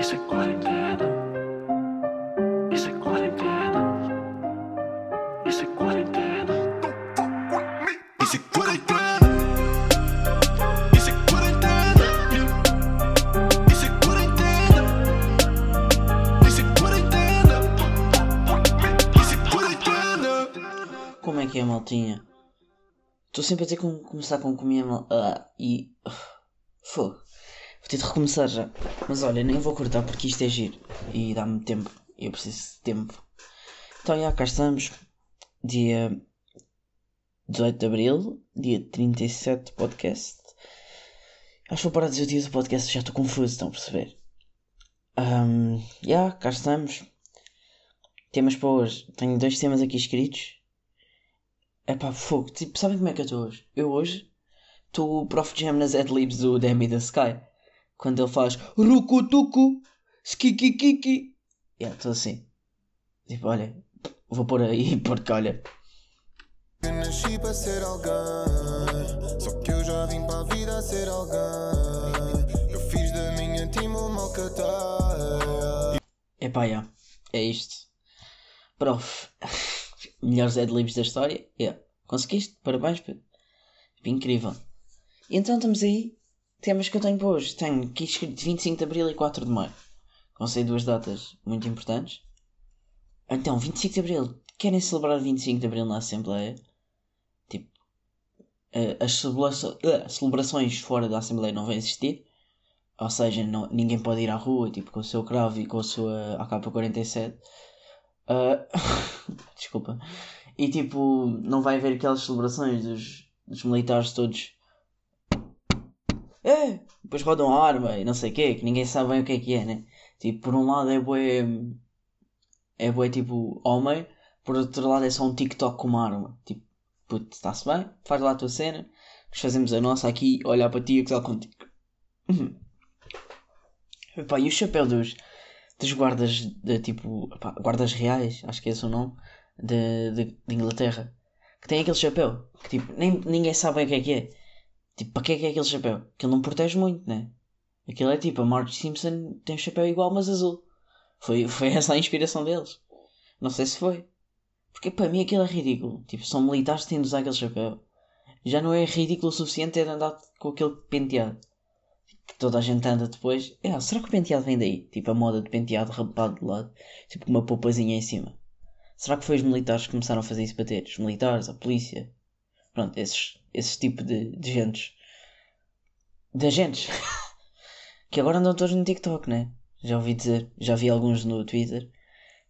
Isso é quarentena. Isso é quarentena. Isso é quarentena. Isso é quarentena. Isso é quarentena. Isso é quarentena. Isso é quarentena. Isso é quarentena. Como é que é, maltinha? Estou sempre a ter que começar com comer mal... Ah, e... Fogo. Ter de recomeçar já. Mas olha, nem vou cortar porque isto é giro. E dá-me tempo. Eu preciso de tempo. Então, já, cá estamos. Dia 18 de Abril. Dia 37 podcast. Acho que vou parar de dizer o dia do podcast. Já estou confuso, estão a perceber? Um, já, cá estamos. Temas para hoje. Tenho dois temas aqui escritos. É pá, fogo. Tipo, sabem como é que eu estou hoje? Eu hoje estou o Prof Jam nas adlibs do Demi the Sky. Quando ele faz Rucutucu, Skikikiki. Yeah, estou assim. Tipo, olha, vou pôr aí porque olha. Eu nasci para ser alguém, só que eu já vim para a vida ser alguém. Eu fiz da minha team uma alcateia. É pá, yeah, é isto. Prof. Melhores adlibs da história. Yeah. Conseguiste? Parabéns. Tipo, incrível. E então estamos aí. Temas que eu tenho para hoje. Tenho aqui escrito 25 de Abril e 4 de Maio. Ser duas datas muito importantes. Então, 25 de Abril. Querem celebrar 25 de Abril na Assembleia? Tipo, eh, as eh, celebrações fora da Assembleia não vão existir. Ou seja, não- ninguém pode ir à rua tipo, com o seu cravo e com a sua AK-47. Ah, desculpa. E tipo, não vai haver aquelas celebrações dos, dos militares todos. É! Depois rodam a arma e não sei o quê, que ninguém sabe bem o que é que é, né? Tipo, por um lado é bué. É bué tipo homem, por outro lado é só um TikTok com uma arma. Tipo, puto, está-se bem, faz lá a tua cena, nós fazemos a nossa aqui, olhar para ti e gozar contigo. Epá, e o chapéu dos, dos guardas de tipo. epá, guardas reais, acho que é esse o nome, de, de, de Inglaterra. Que tem aquele chapéu. Que tipo, nem, ninguém sabe bem o que é que é. Tipo, para que é que é aquele chapéu? Que ele não protege muito, né? Aquilo é tipo, a Marge Simpson tem um chapéu igual, mas azul. Foi, foi essa a inspiração deles. Não sei se foi. Porque para mim aquilo é ridículo. Tipo, são militares que têm de usar aquele chapéu. Já não é ridículo o suficiente ter andado com aquele penteado. Que toda a gente anda depois. É, será que o penteado vem daí? Tipo, a moda de penteado rapado de lado. Tipo, com uma poupazinha em cima. Será que foi os militares que começaram a fazer isso para ter? Os militares, a polícia. Pronto, esses, esses tipo de, de gentes. De agentes. que agora andam todos no TikTok, né? Já ouvi dizer, já vi alguns no Twitter,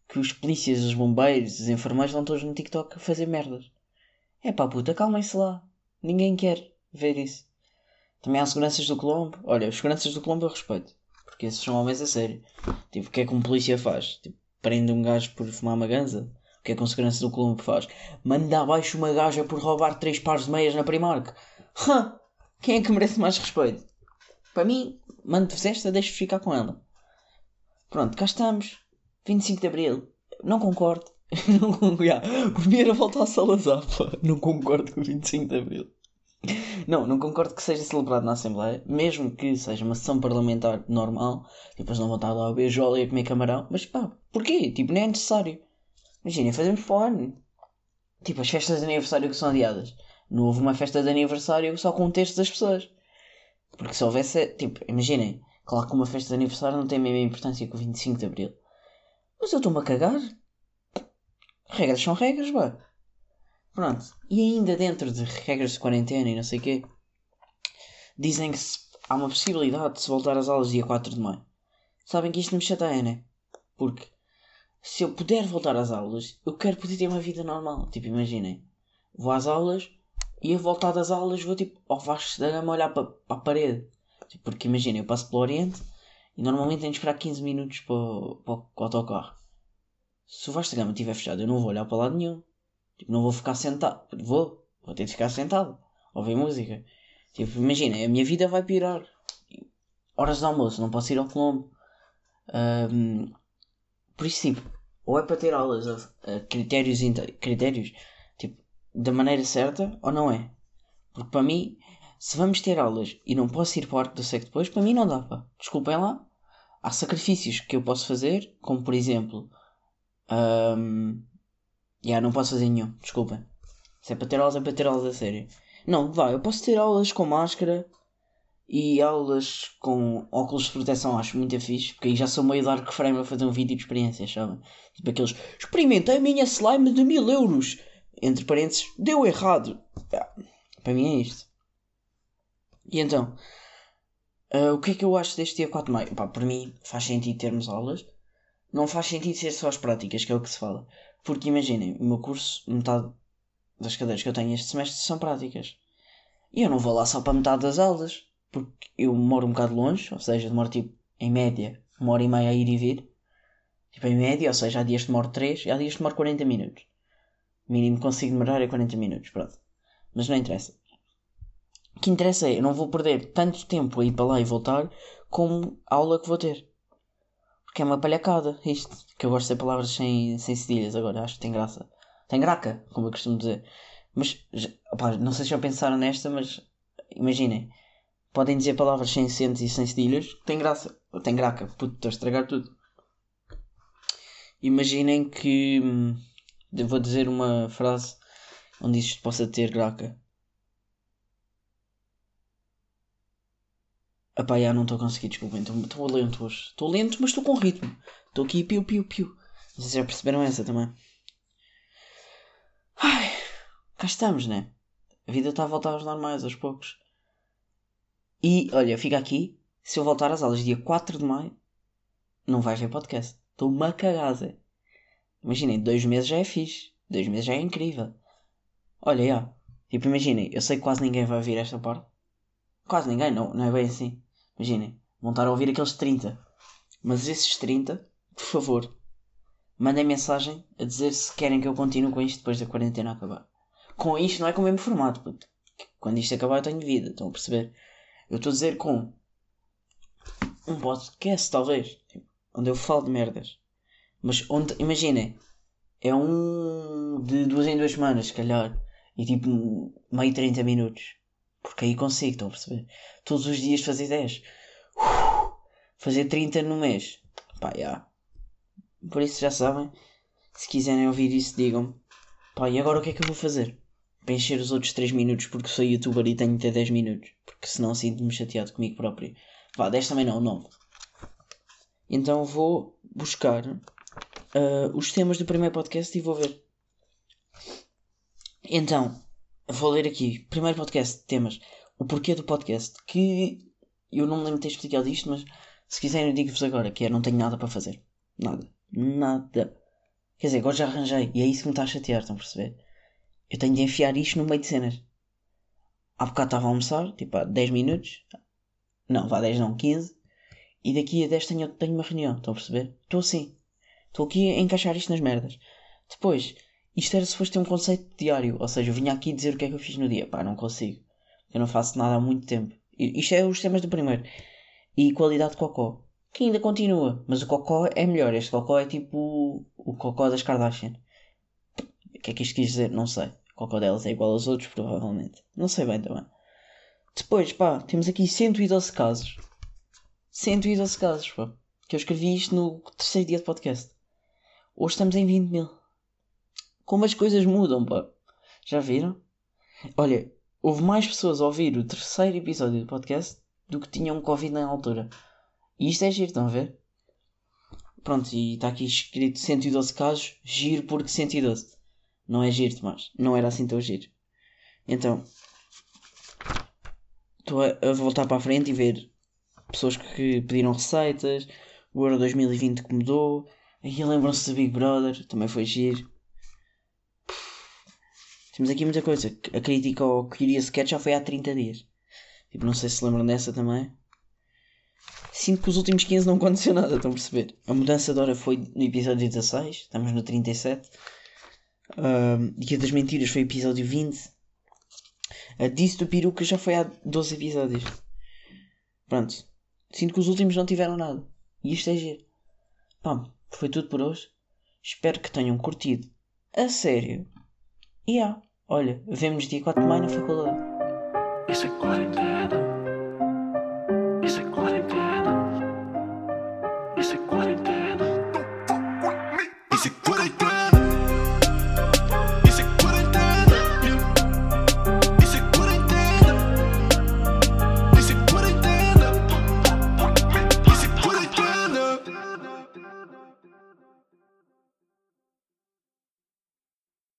que os polícias, os bombeiros, os enfermeiros estão todos no TikTok a fazer merdas. É pá, puta, calmem-se lá. Ninguém quer ver isso. Também há seguranças do Colombo. Olha, os seguranças do Colombo eu respeito. Porque esses são homens a sério. Tipo, o que é que um polícia faz? Tipo, prende um gajo por fumar uma ganza? O que é que um segurança do Colombo faz? Manda abaixo uma gaja por roubar três pares de meias na Primark. Hã? Quem é que merece mais respeito? Para mim, mando-vos esta, deixo ficar com ela. Pronto, cá estamos. 25 de Abril. Não concordo. Não concordo. Yeah. Dinheiro volta a Salazar, pá. Não concordo com o 25 de Abril. Não, não concordo que seja celebrado na Assembleia, mesmo que seja uma sessão parlamentar normal, eles não vão estar lá a beijola e a comer camarão, mas pá, porquê? Tipo, nem é necessário. Imaginem, fazemos para o ano. Tipo, as festas de aniversário que são adiadas. Não houve uma festa de aniversário só com um terço das pessoas. Porque se houvesse, tipo, imaginem, claro que uma festa de aniversário não tem a mesma importância que o 25 de Abril. Mas eu estou-me a cagar. Regras são regras, vá. Pronto. E ainda dentro de regras de quarentena e não sei o quê, dizem que há uma possibilidade de se voltar às aulas dia 4 de maio. Sabem que isto me chateia, né? Porque se eu puder voltar às aulas, eu quero poder ter uma vida normal. Tipo, imaginem. Vou às aulas e a voltar das aulas vou tipo ao Vasco da Gama olhar para, para a parede. Tipo, porque imaginem, eu passo pelo Oriente e normalmente tenho de esperar 15 minutos para, o- autocarro. Se o Vasco da Gama estiver fechado, eu não vou olhar para lado nenhum. Tipo, não vou ficar sentado. Vou, vou ter de ficar sentado. Ouvir música. Tipo, imagina, a minha vida vai piorar. Horas de almoço, não posso ir ao Colombo. Ahm, por isso, tipo, ou é para ter aulas a, a critérios, inte- critérios, tipo, da maneira certa, ou não é. Porque para mim, se vamos ter aulas e não posso ir para o arco do seco depois, para mim não dá, pá. Desculpem lá. há sacrifícios que eu posso fazer, como por exemplo. Um, já, não posso fazer nenhum, desculpem. Se é para ter aulas, é para ter aulas a sério. Não, vai, eu posso ter aulas com máscara e aulas com óculos de proteção, acho muito fixe, porque aí já sou meio dark frame a fazer um vídeo de experiências, sabem? Tipo aqueles, experimentei a minha slime de mil euros, entre parênteses, deu errado. Para mim é isto. E então, ah, o que é que eu acho deste dia 4 de maio? Pá, para mim faz sentido termos aulas, não faz sentido ser só as práticas, que é o que se fala. Porque imaginem, o meu curso, metade das cadeiras que eu tenho este semestre são práticas. E eu não vou lá só para metade das aulas, porque eu moro um bocado longe, ou seja, demoro tipo, em média, uma hora e meia a ir e vir. Tipo, em média, ou seja, há dias que demoro 3 e há dias que demoro 40 minutos. O mínimo que consigo demorar é 40 minutos, pronto. Mas não interessa. O que interessa é, eu não vou perder tanto tempo a ir para lá e voltar como a aula que vou ter. Porque é uma palhacada isto. Que eu gosto de ter palavras sem, sem cedilhas agora, acho que tem graça. Tem graca, como eu costumo dizer. Mas, opá, não sei se já pensaram nesta, mas imaginem. Podem dizer palavras sem acentos e sem cedilhas. Tem graça. Tem graca. Puto, estou a estragar tudo. Imaginem que. hum, vou dizer uma frase onde isto possa ter graca. Epá, já não estou a conseguir, desculpem. Estou lento hoje. Estou lento, mas estou com ritmo. Estou aqui piu, piu, piu. Se já perceberam essa também. Ai, cá estamos, né? A vida está a voltar aos normais, aos poucos. E, olha, fica aqui. Se eu voltar às aulas dia 4 de maio, não vais ver podcast. Estou uma cagada. Imaginem, dois meses já é fixe. Dois meses já é incrível. Olha, já. Tipo, imaginem, eu sei que quase ninguém vai ouvir esta parte. Quase ninguém, não, não é bem assim. Imaginem, vão estar a ouvir aqueles 30. Mas esses 30, por favor, mandem mensagem a dizer se querem que eu continue com isto depois da quarentena acabar. Com isto não é com o mesmo formato, puto. Quando isto acabar eu tenho vida, estão a perceber? Eu estou a dizer com um podcast, talvez, tipo, onde eu falo de merdas. Mas onde, imaginem, é um de duas em duas semanas, se calhar, e tipo meio 30 minutos. Porque aí consigo, estão a perceber? Todos os dias fazer 10. Uf, fazer 30 no mês. Pá, já. Por isso já sabem. Se quiserem ouvir isso, digam-me. Pá, e agora o que é que eu vou fazer? Para encher os outros 3 minutos porque sou youtuber e tenho ter 10 minutos. Porque senão sinto-me chateado comigo próprio. Vá, 10 também não, 9. Então vou buscar ah, os temas do primeiro podcast e vou ver. Então, vou ler aqui. Primeiro podcast, temas. O porquê do podcast. Que eu não me lembro de ter explicado isto, mas se quiserem digo-vos agora, que é não tenho nada para fazer. Nada. Nada. Quer dizer, agora já arranjei. E é isso que me está a chatear, estão a perceber? Eu tenho de enfiar isto no meio de cenas. Há bocado estava a almoçar, tipo há 10 minutos. Não, vá 10 não, 15. E daqui a 10 tenho, tenho uma reunião, estão a perceber? Estou assim. Estou aqui a encaixar isto nas merdas. Depois, isto era suposto ter um conceito diário. Ou seja, eu vinha aqui dizer o que é que eu fiz no dia. Pá, não consigo. Eu não faço nada há muito tempo. Isto é os temas do primeiro. E qualidade de cocó. Que ainda continua. Mas o cocó é melhor. Este cocó é tipo o cocó das Kardashian. O que é que isto quis dizer? Não sei. Cocó delas é igual aos outros, provavelmente. Não sei bem também. Depois, pá, temos aqui 112 casos. 112 casos, pá. Que eu escrevi isto no terceiro dia de podcast. Hoje estamos em 20 mil. Como as coisas mudam, pá. Já viram? Olha, houve mais pessoas a ouvir o terceiro episódio do podcast do que tinham Covid na altura. E isto é giro, estão a ver? Pronto, e está aqui escrito 112 casos, giro porque 112. Não é giro, Tomás. Não era assim tão giro. Então, estou a, voltar para a frente e ver pessoas que pediram receitas, o Euro 2020 que mudou, aí lembram-se do Big Brother, também foi giro. Temos aqui muita coisa. A crítica ao Curious Cat já foi há 30 dias. Tipo, não sei se se lembram dessa também. Sinto que os últimos 15 não aconteceu nada, estão a perceber? A mudança de hora foi no episódio 16, estamos no 37. Um, Dia das Mentiras foi episódio 20. A Disso do Peruca já foi há 12 episódios. Pronto. Sinto que os últimos não tiveram nada. E isto é giro. Pá, foi tudo por hoje. Espero que tenham curtido. A sério. E há. Olha, vemos dia 4 de maio na faculdade. Isso é é.